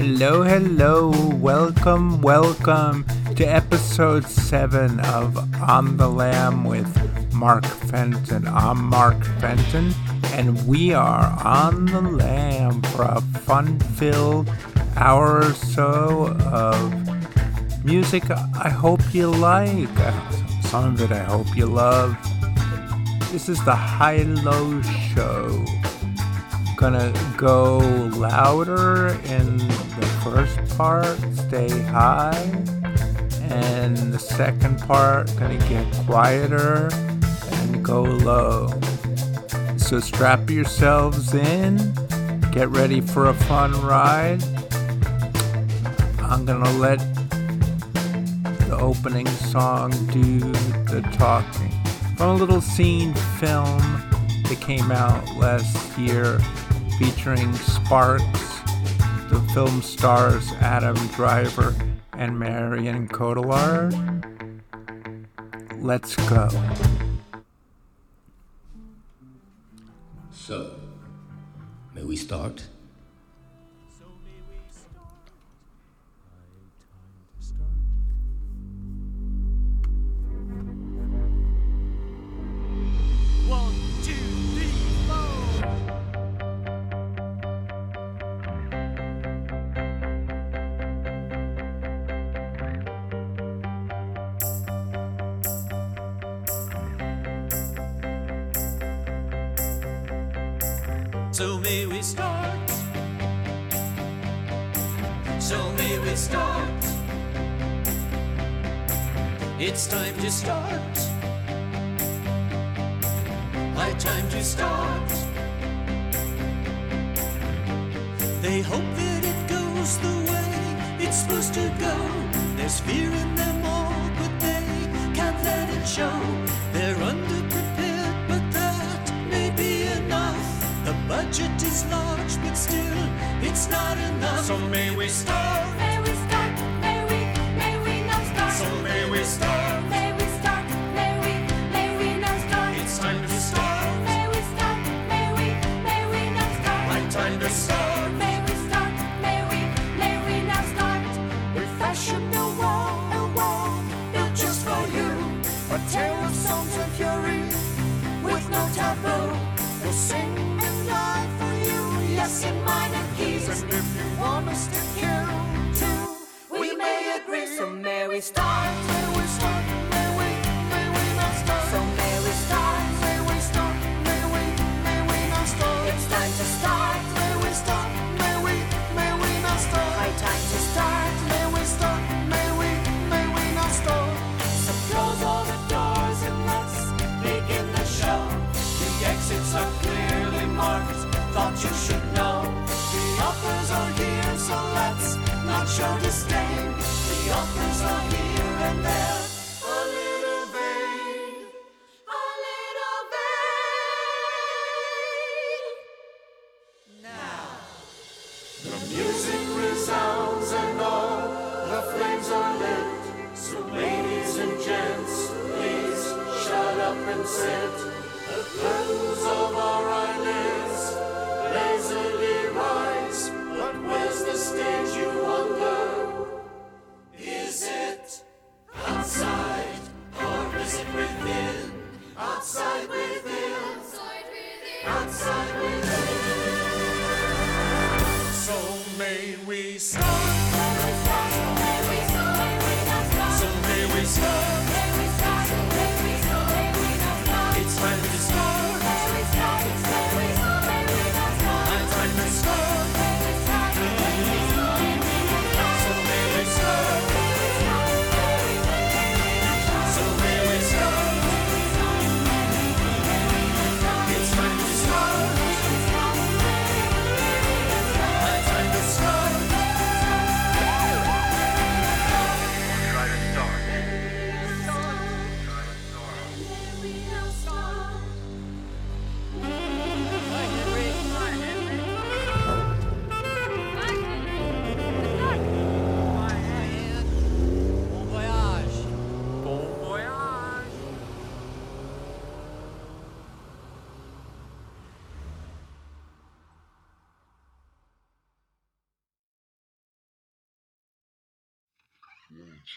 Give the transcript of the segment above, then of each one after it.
Hello, hello, welcome, welcome to episode 7 of On the Lam with Mark Fenton. I'm Mark Fenton, and we are on the lam for a fun filled hour or so of music I hope you like. Uh, some of it I hope you love. This is the High Low Show gonna go louder in the first part, stay high, and the second part gonna get quieter and go low. So strap yourselves in, get ready for a fun ride. I'm gonna let the opening song do the talking. From a little seen film that came out last year featuring Sparks, the film stars Adam Driver and Marion Cotillard. Let's go. So may we start? So, may we start? So may we start. So may we start. It's time to start. High time to start. They hope that it goes the way it's supposed to go. There's fear in them all, but they can't let it show. It's not enough. So may we start. May we start? May we? May we now start? So may we start. May we start? May we? May we now start? It's time to start. May we start? May we? May we now start? High time to start. May we start? May we? May we now start? We fashioned a wall, a wall built just for you. A tale of songs and fury with no taboo. We'll sing and die for in minor keys. And if you want us to kill too, we may agree. So may we start? May we start? May we? May we not start? So may we start? May we start? May we? May we not start? It's time to start. May we start? May we? May we not start? High time to start. May we start? May we? May we not start? So close all the doors and let's begin the show. The exits are clearly marked. Thought you should offers are here, so let's not show disdain. The offers are here and they're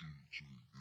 All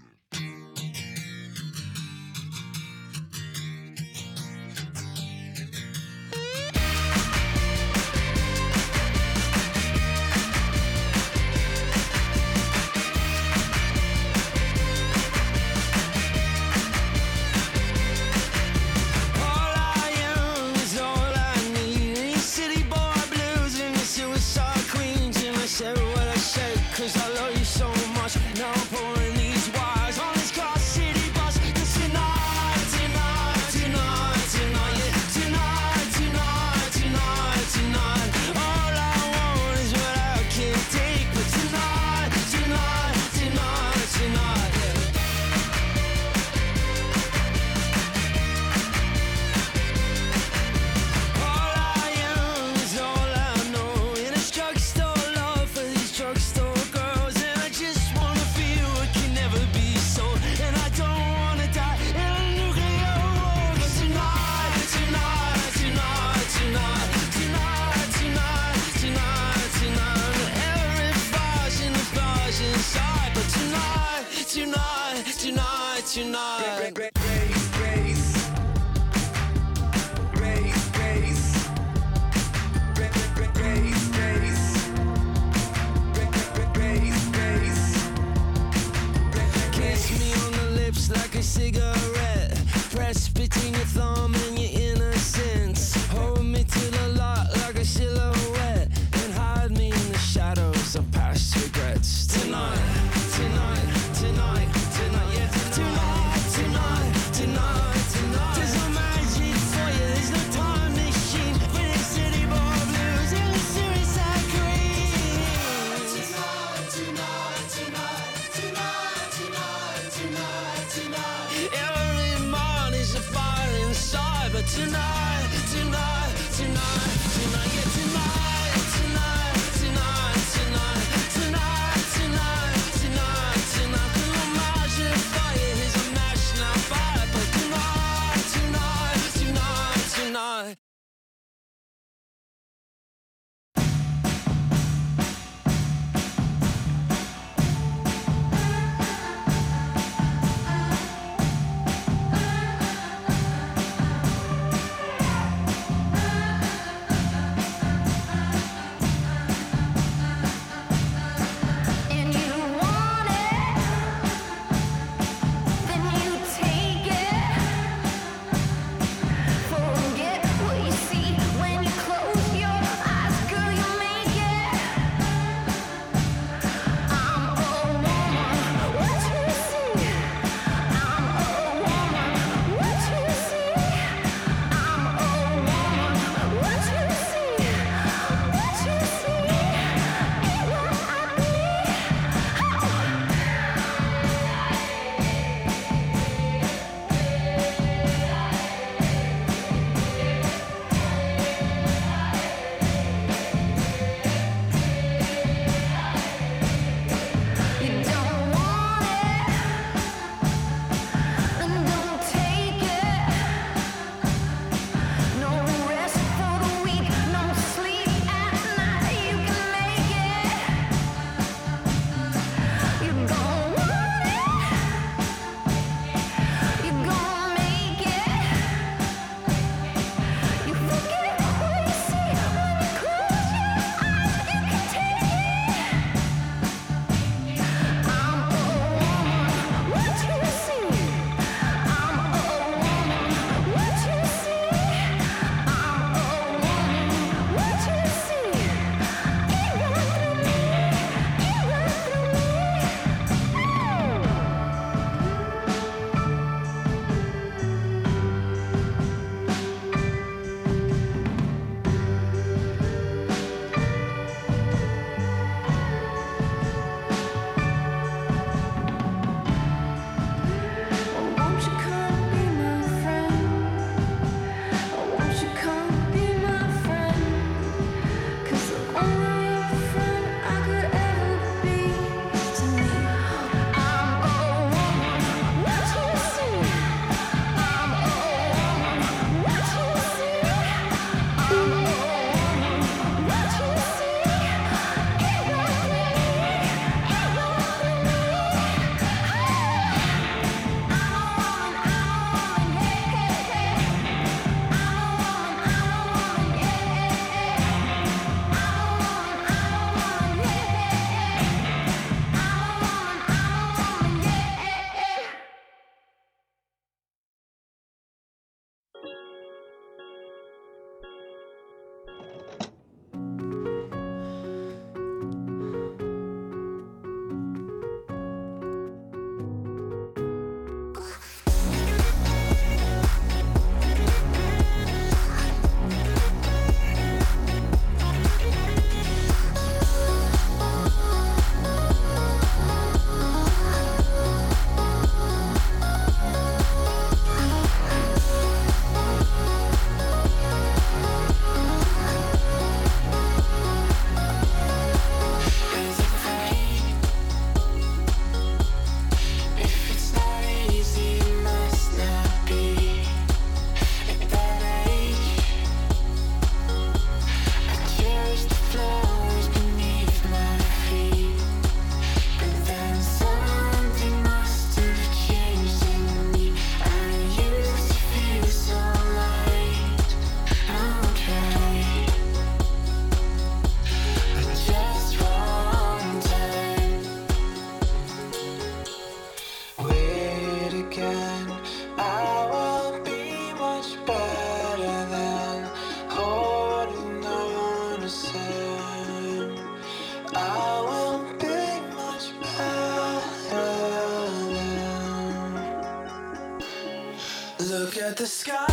the sky,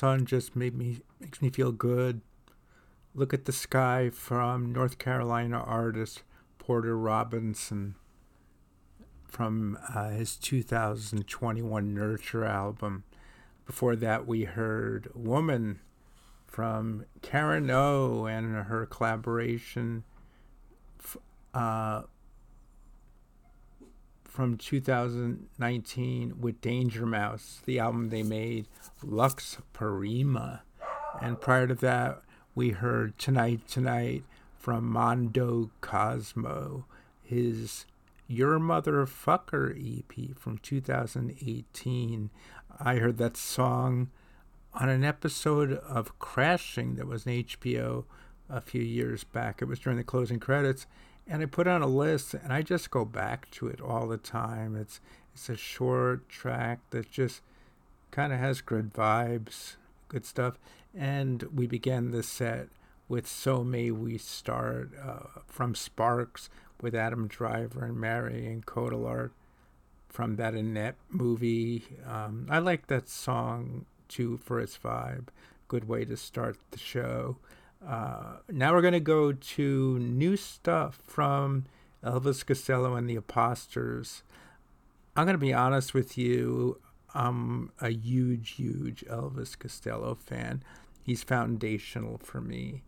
Song just made me makes me feel good. Look at the sky from North Carolina artist Porter Robinson from uh, his 2021 Nurture album. Before that, we heard Woman from Karen O and her collaboration uh, from 2019 with Danger Mouse, the album they made, Lux Prima. And prior to that, we heard Tonight Tonight from Mondo Cozmo, his Your Motherfucker EP from 2018. I heard that song on an episode of Crashing that was an HBO a few years back. It was during the closing credits, and I put on a list, and I just go back to it all the time. It's it's a short track that just kind of has good vibes, good stuff. And we began the set with "So May We Start" uh, from Sparks with Adam Driver and Marion Cotillard from that Annette movie. Um, I like that song too for its vibe. good way to start the show. Uh, now we're going to go to new stuff from Elvis Costello and the Imposters. I'm going to be honest with you. I'm a huge, huge Elvis Costello fan. He's foundational for me.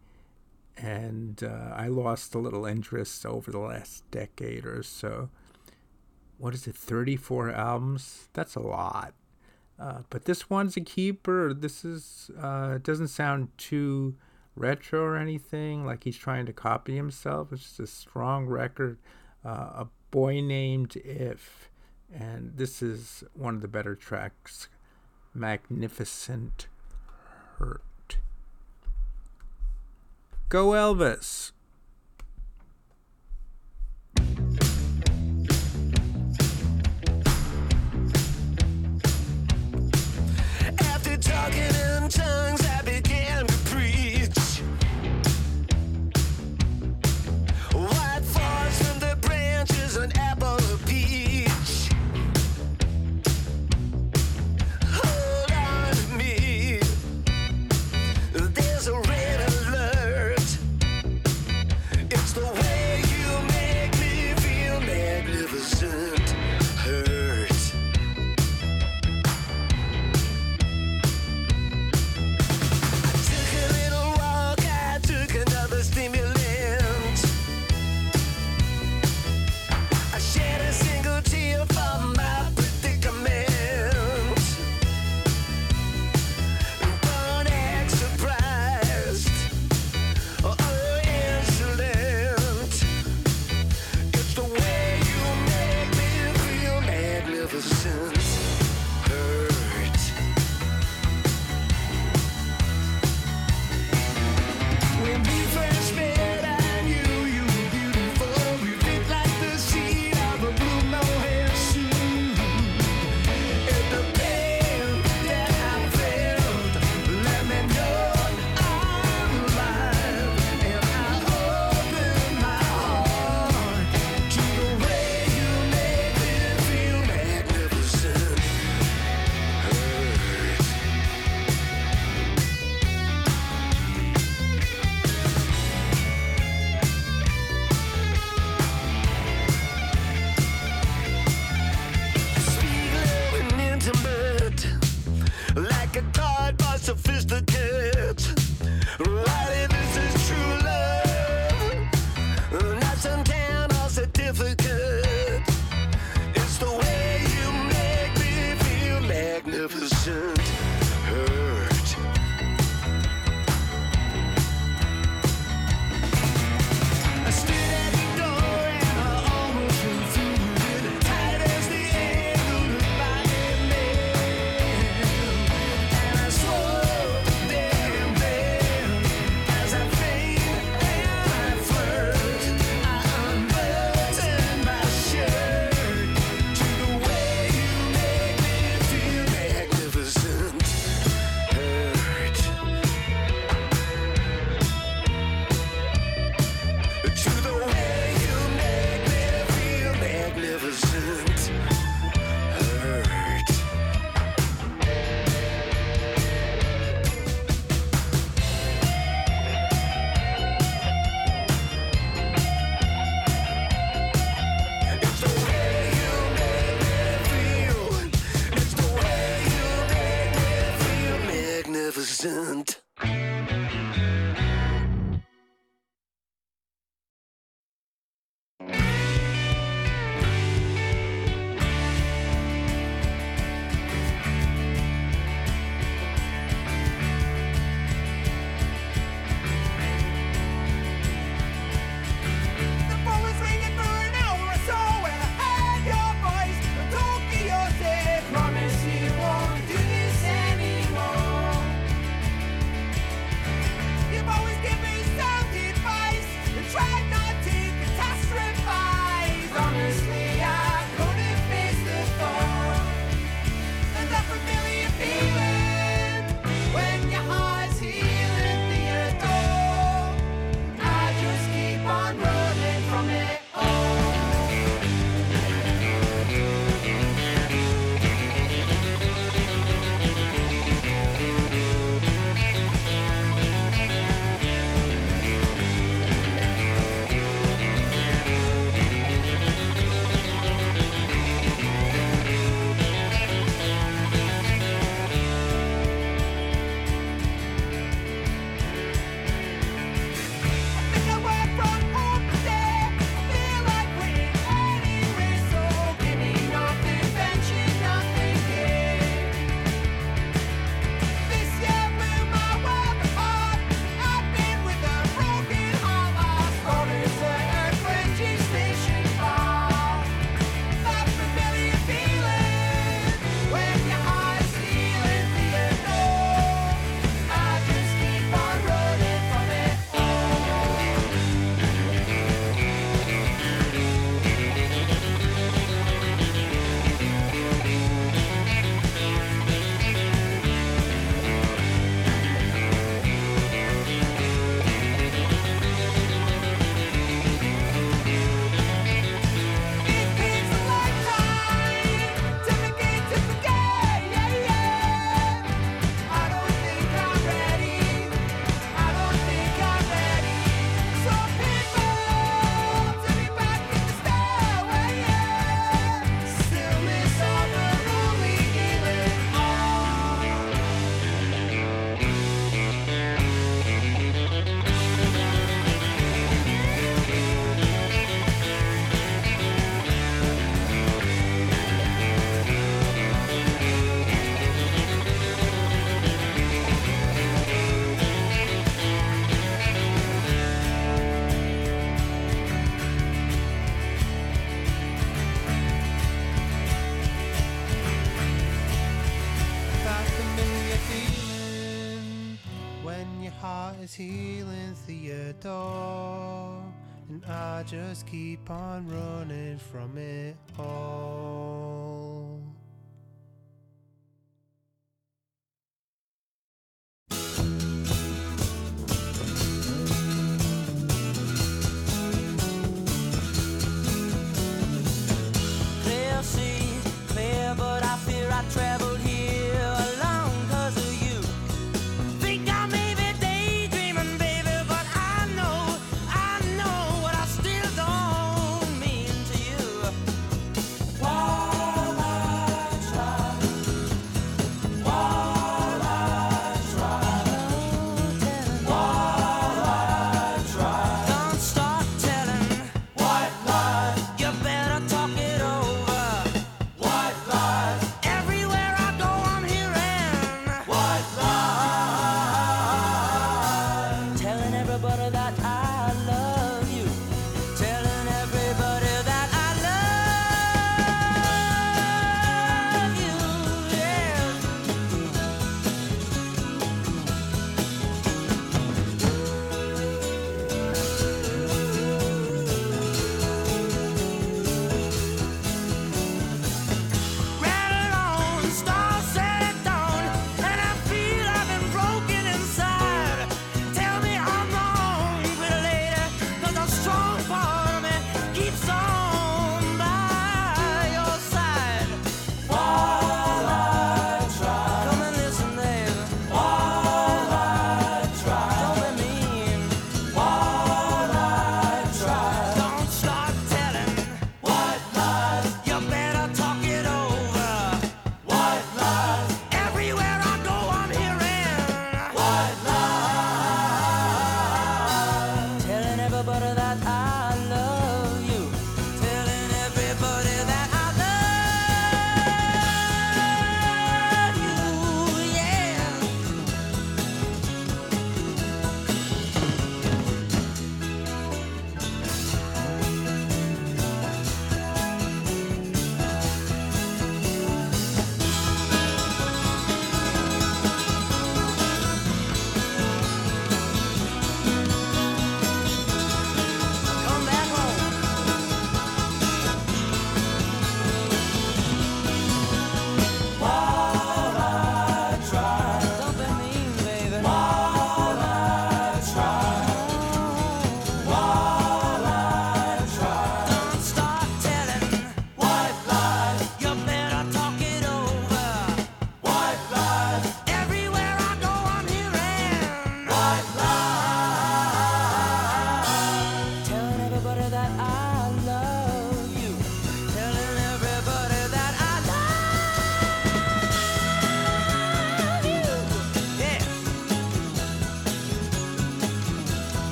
And uh, I lost a little interest over the last decade or so. What is it, 34 albums? That's a lot. Uh, but this one's a keeper. This is uh, doesn't sound too retro or anything like he's trying to copy himself. It's just a strong record. Uh, a boy named If, and this is one of the better tracks. Magnificent Hurt. Go Elvis.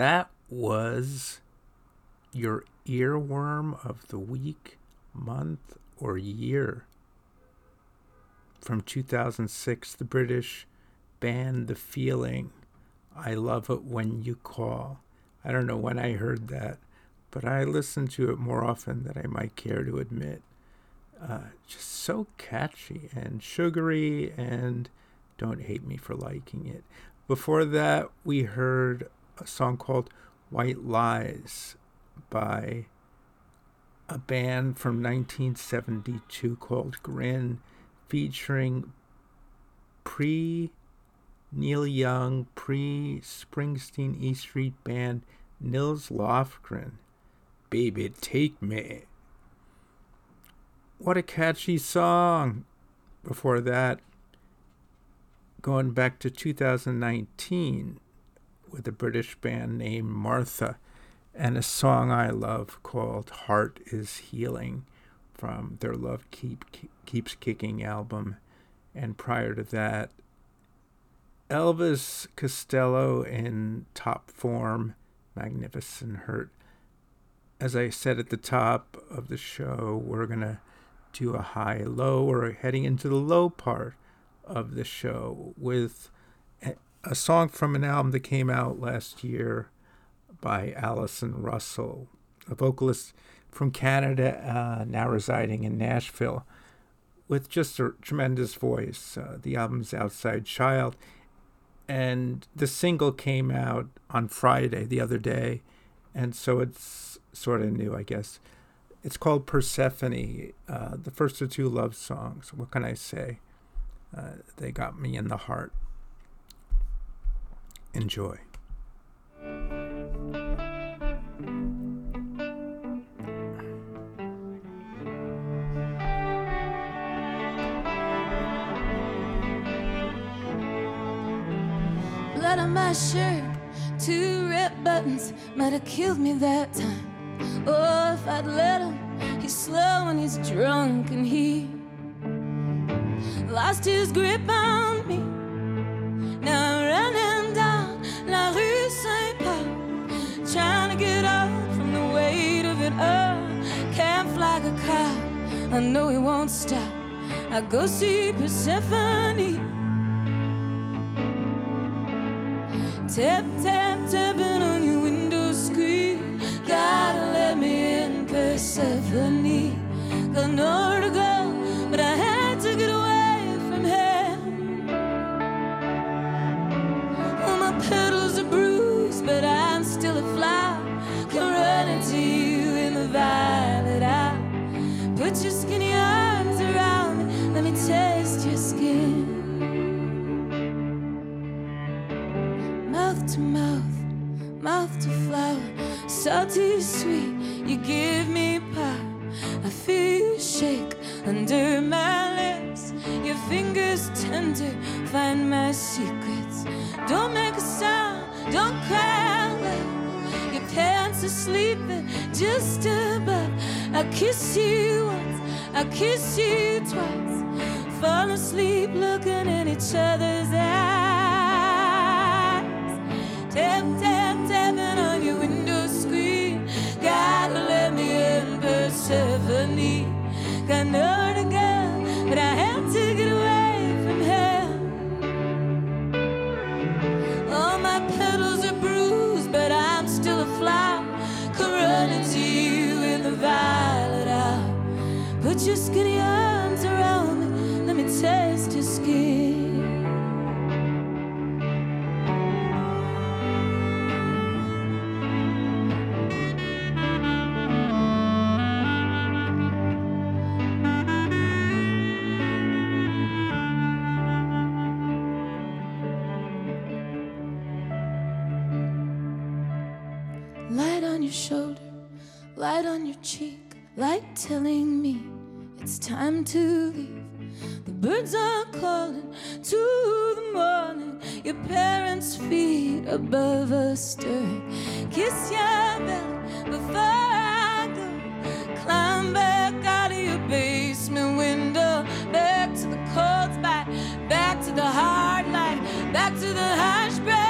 That was your earworm of the week, month, or year. From 2006, the British band The Feeling. I love it when you call. I don't know when I heard that, but I listen to it more often than I might care to admit. Uh, just so catchy and sugary, and don't hate me for liking it. Before that, we heard a song called White Lies by a band from 1972 called Grin, featuring pre Neil Young, pre Springsteen E Street Band Nils Lofgren. Baby, take me. What a catchy song! Before that, going back to 2019 with a British band named Martha and a song I love called Heart is Healing from their Love Keep, Keeps Kicking album. And prior to that, Elvis Costello in top form, Magnificent Hurt. As I said at the top of the show, we're going to do a high low. We're heading into the low part of the show with a, song from an album that came out last year by Allison Russell, a vocalist from Canada, uh, now residing in Nashville, with just a tremendous voice. Uh, the album's Outside Child, and the single came out on Friday, the other day, and so it's sort of new, I guess. It's called Persephone, uh, the first of two love songs. What can I say? Uh, they got me in the heart. Enjoy. Blood on my shirt, two red buttons might have killed me that time. Oh, if I'd let him, he's slow and he's drunk and he lost his grip on me. Now I'm running weight of. Can't flag a car, I know he won't stop. I go see Persephone. Tap, tap, tapping on your window screen. Gotta let me in, Persephone. Got nowhere to go, but I had to get away from him. Well, my salty sweet. You give me power. I feel you shake under my lips. Your fingers tender, find my secrets. Don't make a sound, don't cry. Your pants are sleeping just above. I kiss you once, I kiss you twice. Fall asleep looking in each other's eyes. Tap, tap, tapping on your window 70 got but I had to get away from hell. All my petals are bruised, but I'm still a flower. To you in the violet hour. Put your light on your cheek, light telling me it's time to leave. The birds are calling to the morning. Your parents' feet above us stir. Kiss your belly before I go. Climb back out of your basement window. Back to the cold spot. Back to the hard light. Back to the bright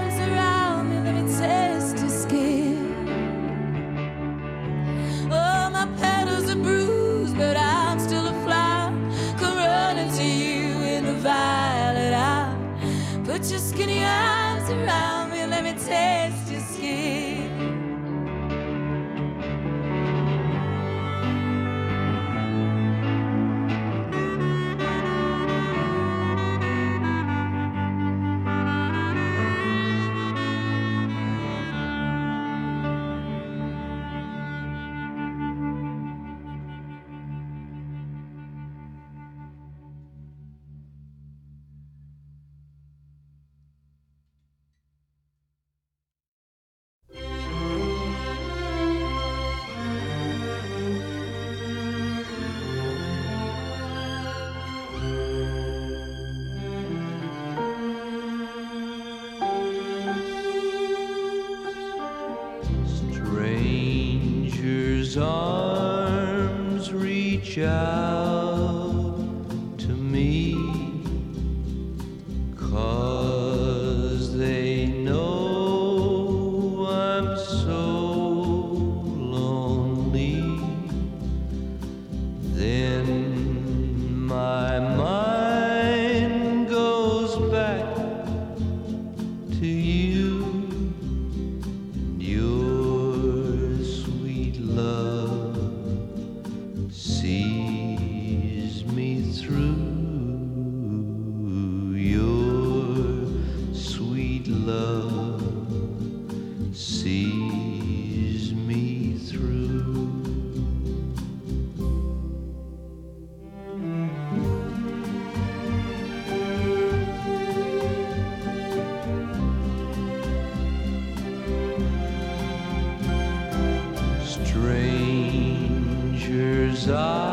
啊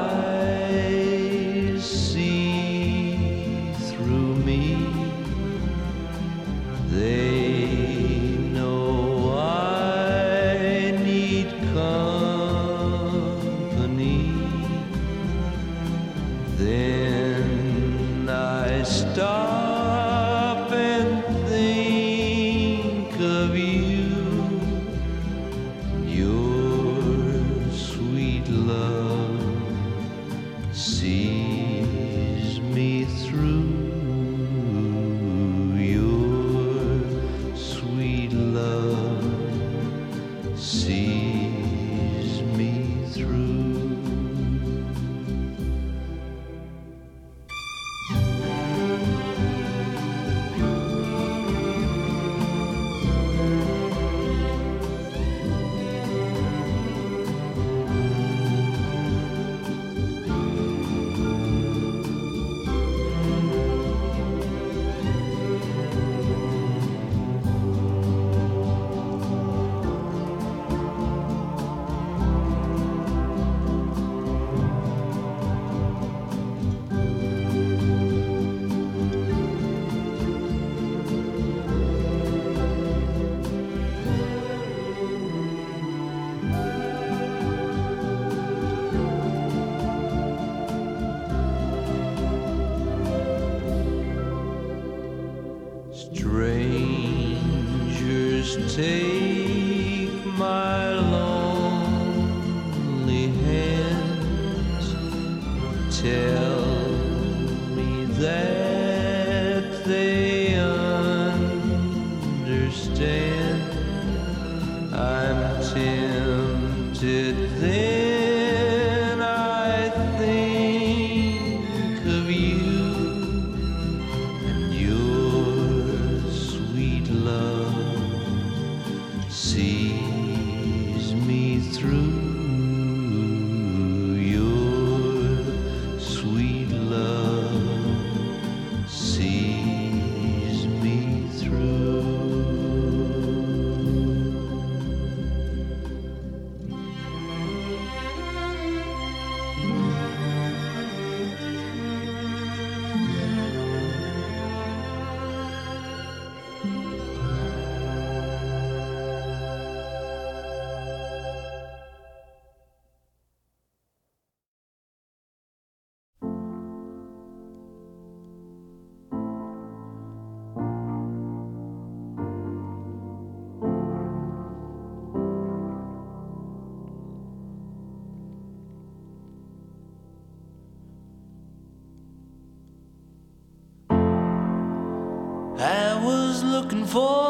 looking forward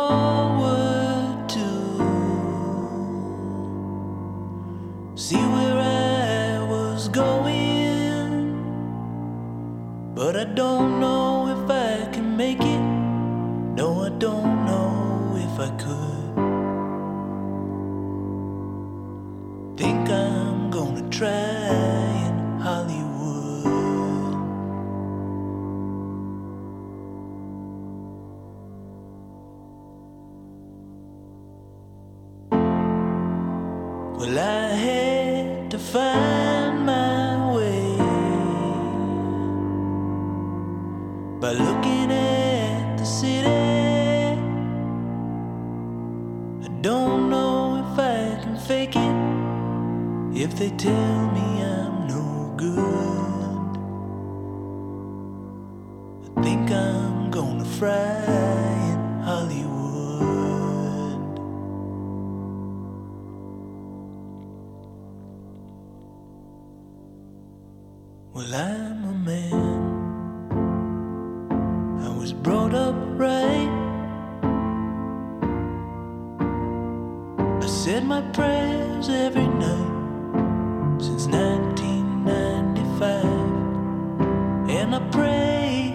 And I pray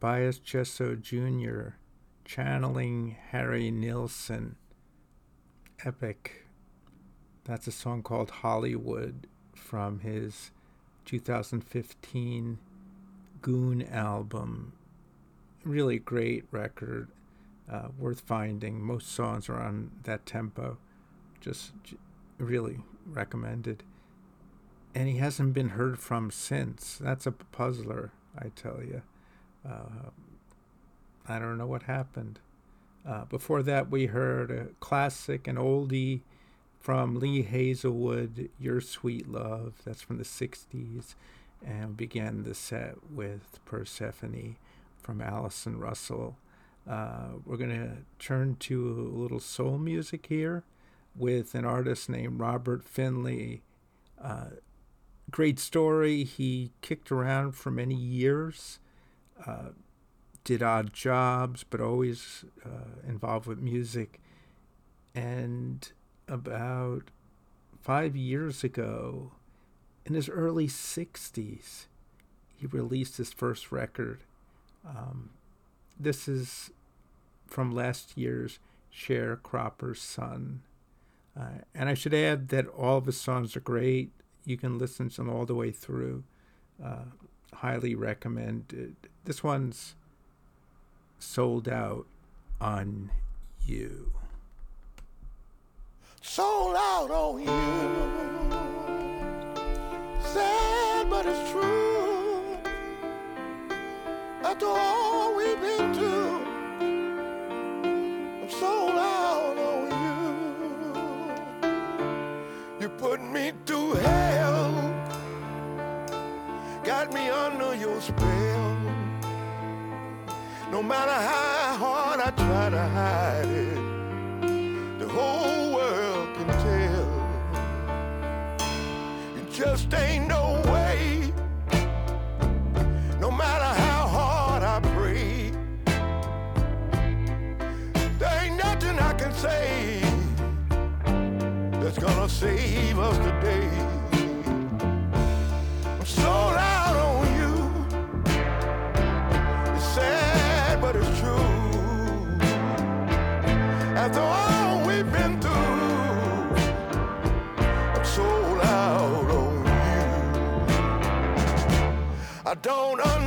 Tobias Jesso Jr. channeling Harry Nilsson. Epic. That's a song called Hollywood from his 2015 Goon album. Really great record. Uh, worth finding. Most songs are on that tempo. Just j- really recommended. And he hasn't been heard from since. That's a puzzler, I tell you. Uh, I don't know what happened. Uh, before that, we heard a classic, an oldie from Lee Hazelwood, Your Sweet Love. That's from the 60s. And began the set with Persephone from Allison Russell. Uh, we're going to turn to a little soul music here with an artist named Robert Finley. Uh, great story. He kicked around for many years, uh, did odd jobs, but always uh, involved with music. And about five years ago, in his early 60s, he released his first record. Um, this is from last year's Sharecropper's Son. Uh, and I should add that all of his songs are great. You can listen to them all the way through. Uh, highly recommended. This one's souled out on you. sold out on you. Sad, but it's true. After all we've been through, I'm sold out on you. You put me through hell, got me under your spell. No matter how hard I try to hide it the whole world can tell. It just ain't no way, no matter how hard I pray. There ain't nothing I can say that's gonna save us today. Don't understand.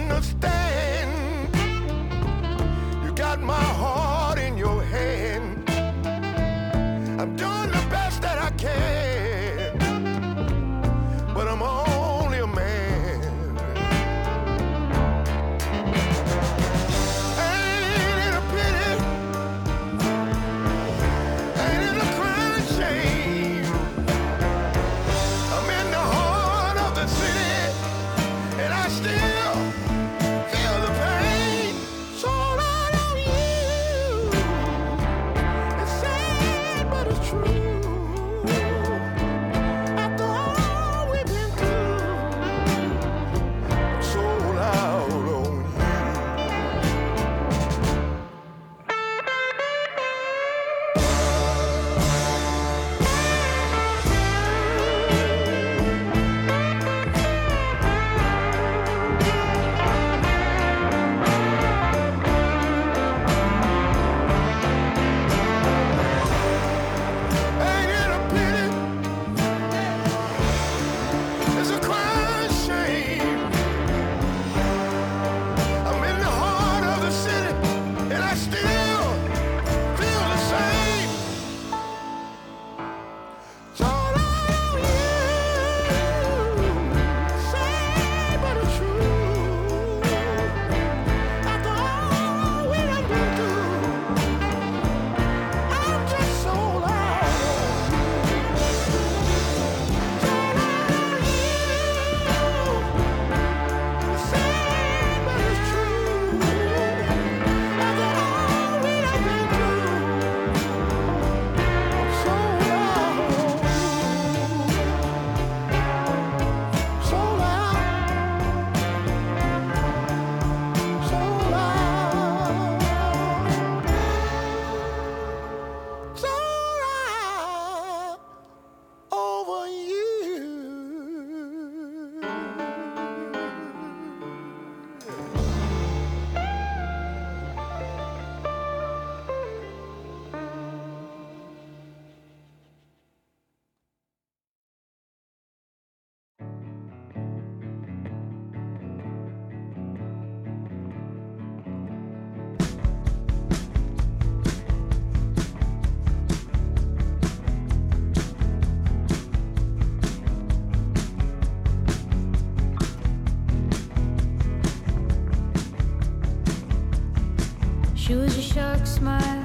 Shark smile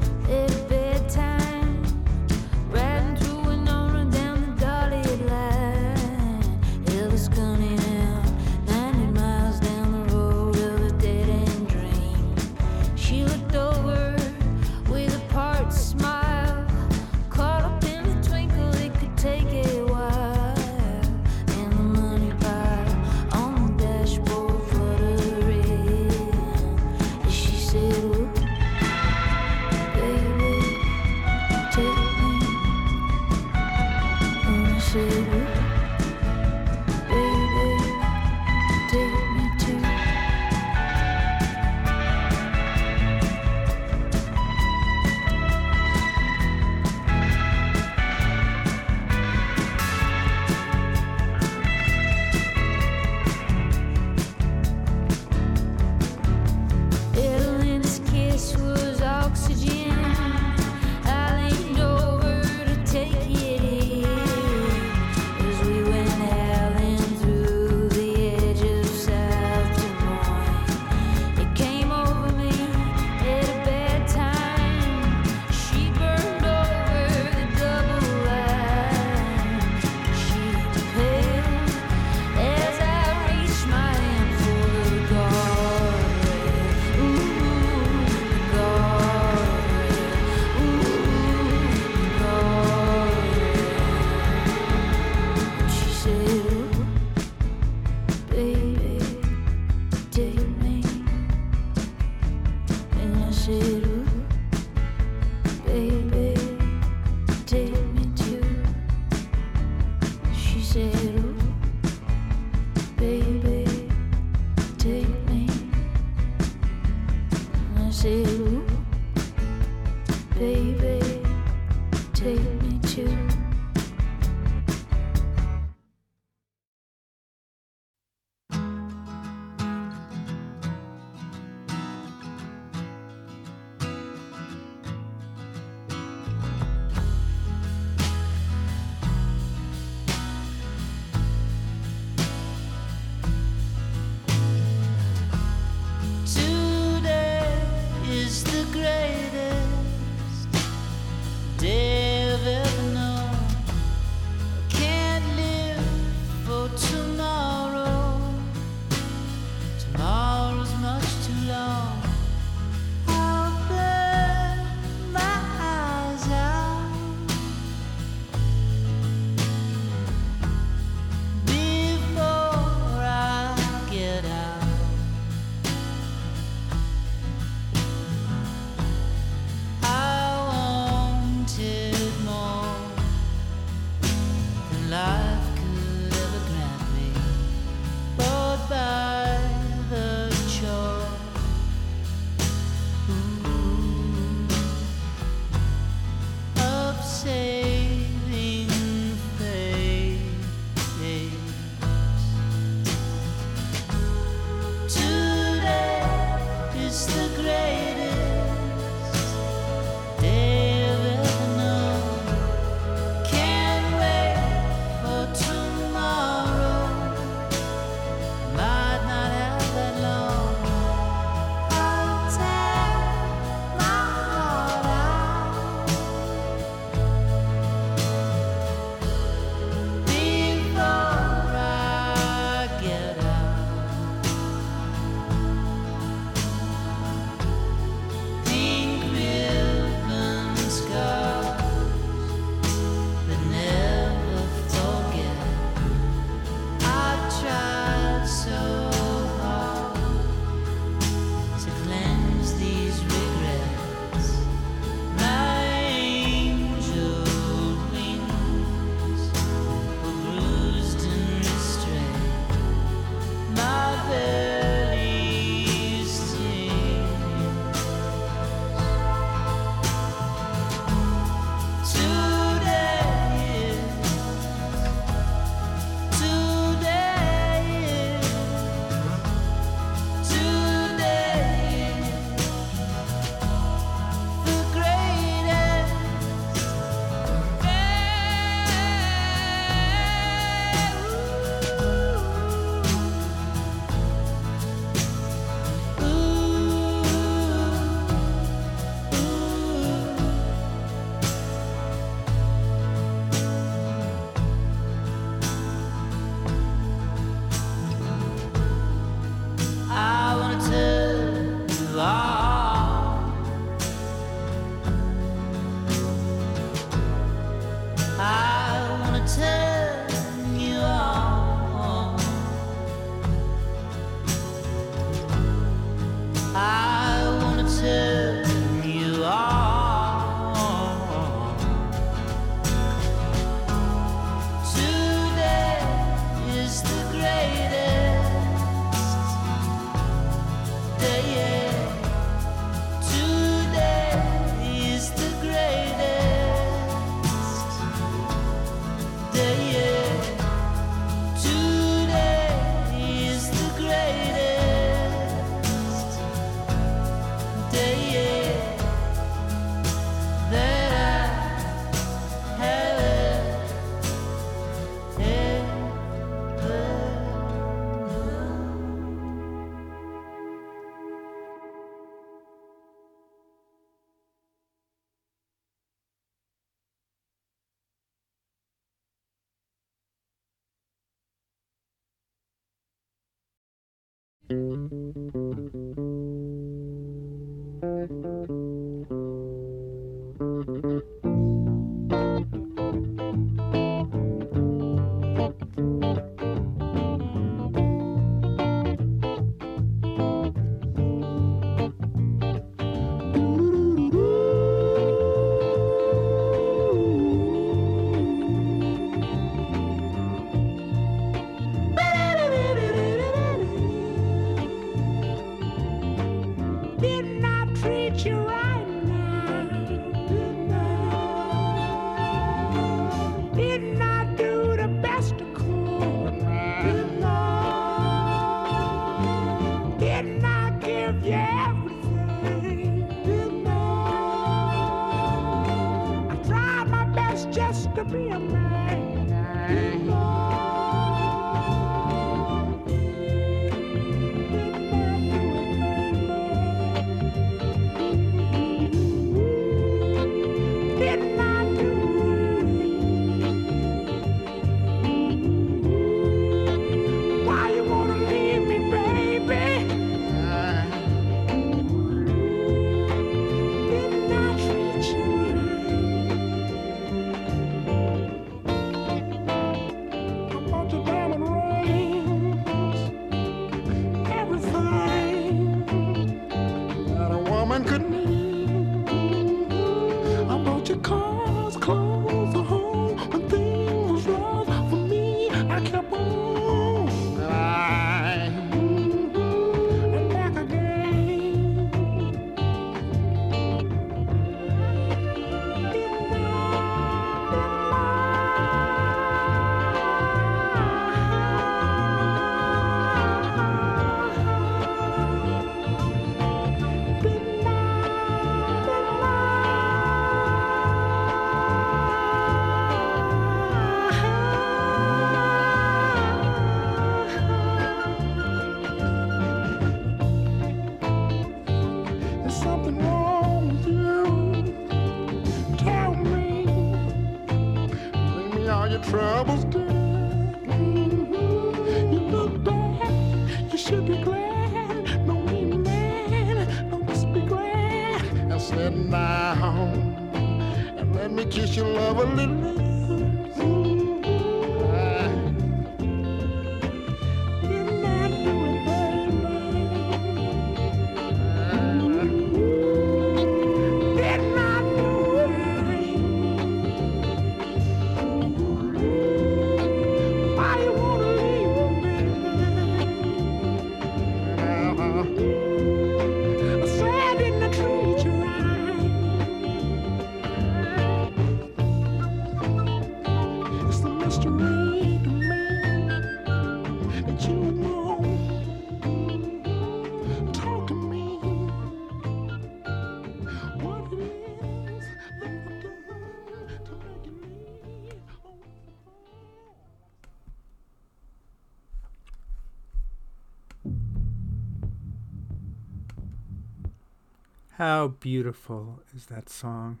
How beautiful is that song?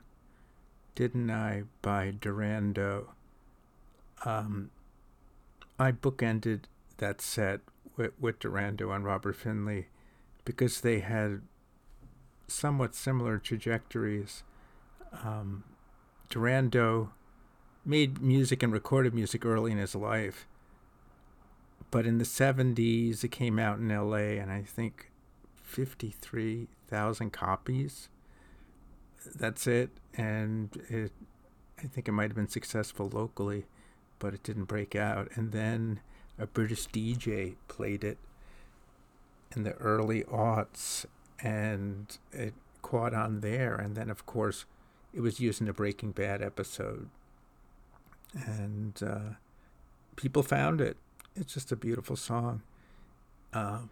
Didn't I by Darondo? Um, I bookended that set with, with Darondo and Robert Finley because they had somewhat similar trajectories. Um, Darondo made music and recorded music early in his life, but in the 70s it came out in LA, and I think 53,000 copies. That's it. And it, I think it might have been successful locally, but it didn't break out. And then a British DJ played it in the early aughts, and it caught on there. And then, of course, it was used in a Breaking Bad episode. And uh, people found it. It's just a beautiful song. Um,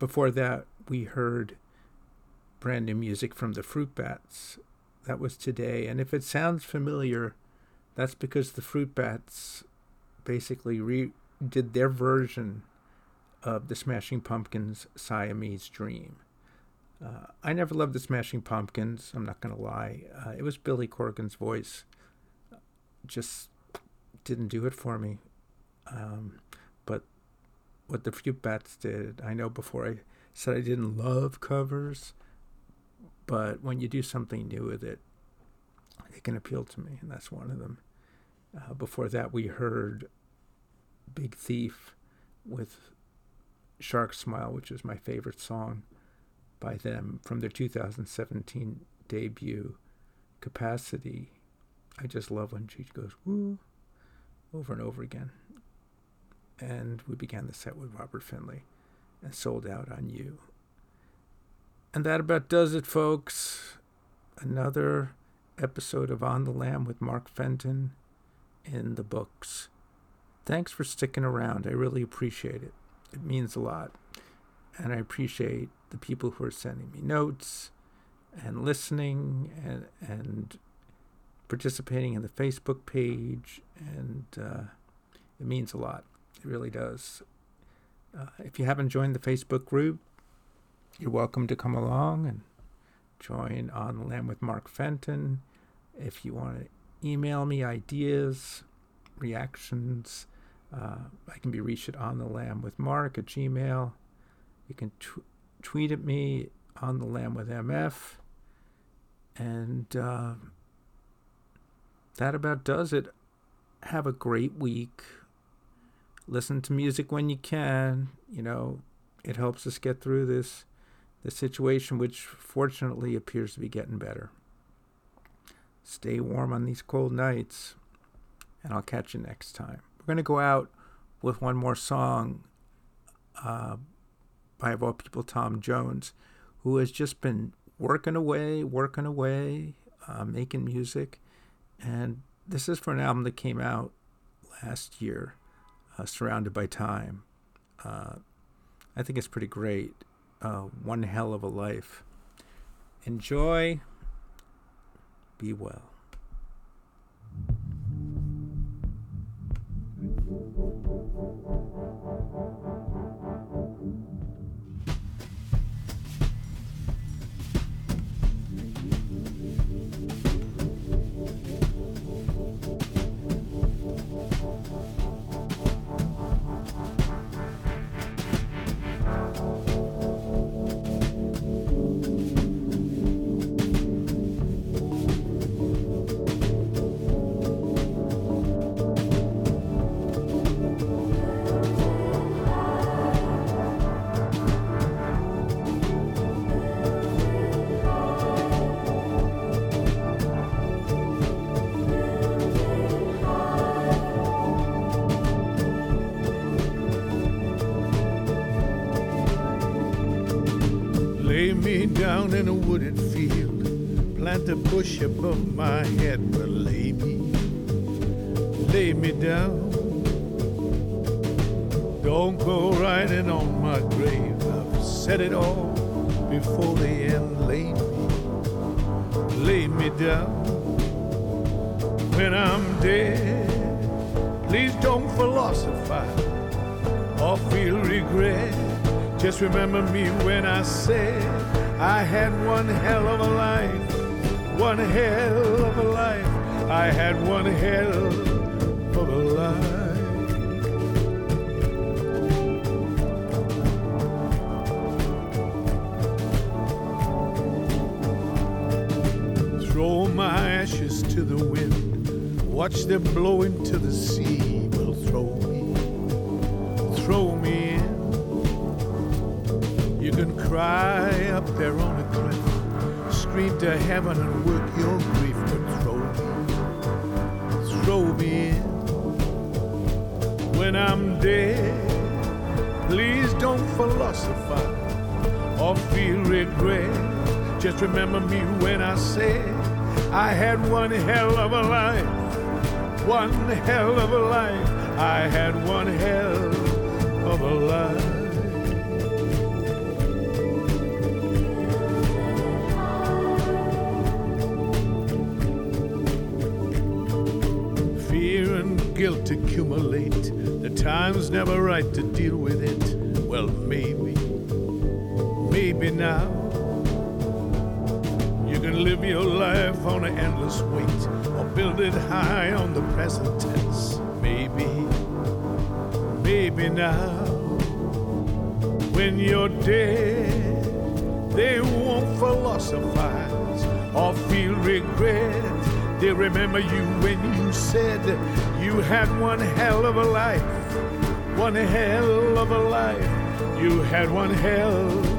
before that, we heard brand new music from the Fruit Bats. That was today. And if it sounds familiar, that's because the Fruit Bats basically re- did their version of the Smashing Pumpkins' Siamese Dream. Uh, I never loved the Smashing Pumpkins, I'm not going to lie. Uh, it was Billy Corgan's voice. Just didn't do it for me. Um, but what the Fruit Bats did. I know before I said I didn't love covers, but when you do something new with it, it can appeal to me, and that's one of them. Uh, before that, we heard Big Thief with Shark Smile, which is my favorite song by them from their 2017 debut, Capacity. I just love when she goes, woo, over and over again. And we began the set with Robert Finley and souled out on you. And that about does it, folks. Another episode of On the Lam with Mark Fenton in the books. Thanks for sticking around. I really appreciate it. It means a lot. And I appreciate the people who are sending me notes and listening and, and participating in the Facebook page. And uh, it means a lot. It really does. Uh, if you haven't joined the Facebook group, you're welcome to come along and join on the lam with Mark Fenton. If you want to email me ideas, reactions, uh, I can be reached at on the lam with Mark at Gmail. You can tw- tweet at me on the lam with MF. And uh, that about does it. Have a great week. Listen to music when you can. You know, it helps us get through this the situation, which fortunately appears to be getting better. Stay warm on these cold nights, and I'll catch you next time. We're going to go out with one more song uh, by, of all people, Tom Jones, who has just been working away, working away, uh, making music. And this is for an album that came out last year, uh, Surrounded by Time. Uh, I think it's pretty great uh, one hell of a life. Enjoy. Be well. Lay me down in a wooded field, plant a bush above my head, but lay me, lay me down. Don't go riding on my grave, I've said it all before the end. Lay me, lay me down. When I'm dead, please don't philosophize or feel regret. Just remember me when I said I had one hell of a life, one hell of a life. I had one hell of a life. Throw my ashes to the wind, watch them blow into the sea. Well, throw me, throw me in. You can cry scream to heaven and work your grief, but throw me, throw me in. When I'm dead, please don't philosophize or feel regret. Just remember me when I said I had one hell of a life, one hell of a life. I had one hell of a life. late. The time's never right to deal with it. Well, maybe, maybe now. You can live your life on an endless wait or build it high on the present tense. Maybe, maybe now. When you're dead, they won't philosophize or feel regret. They remember you when you said you had one hell of a life, one hell of a life. You had one hell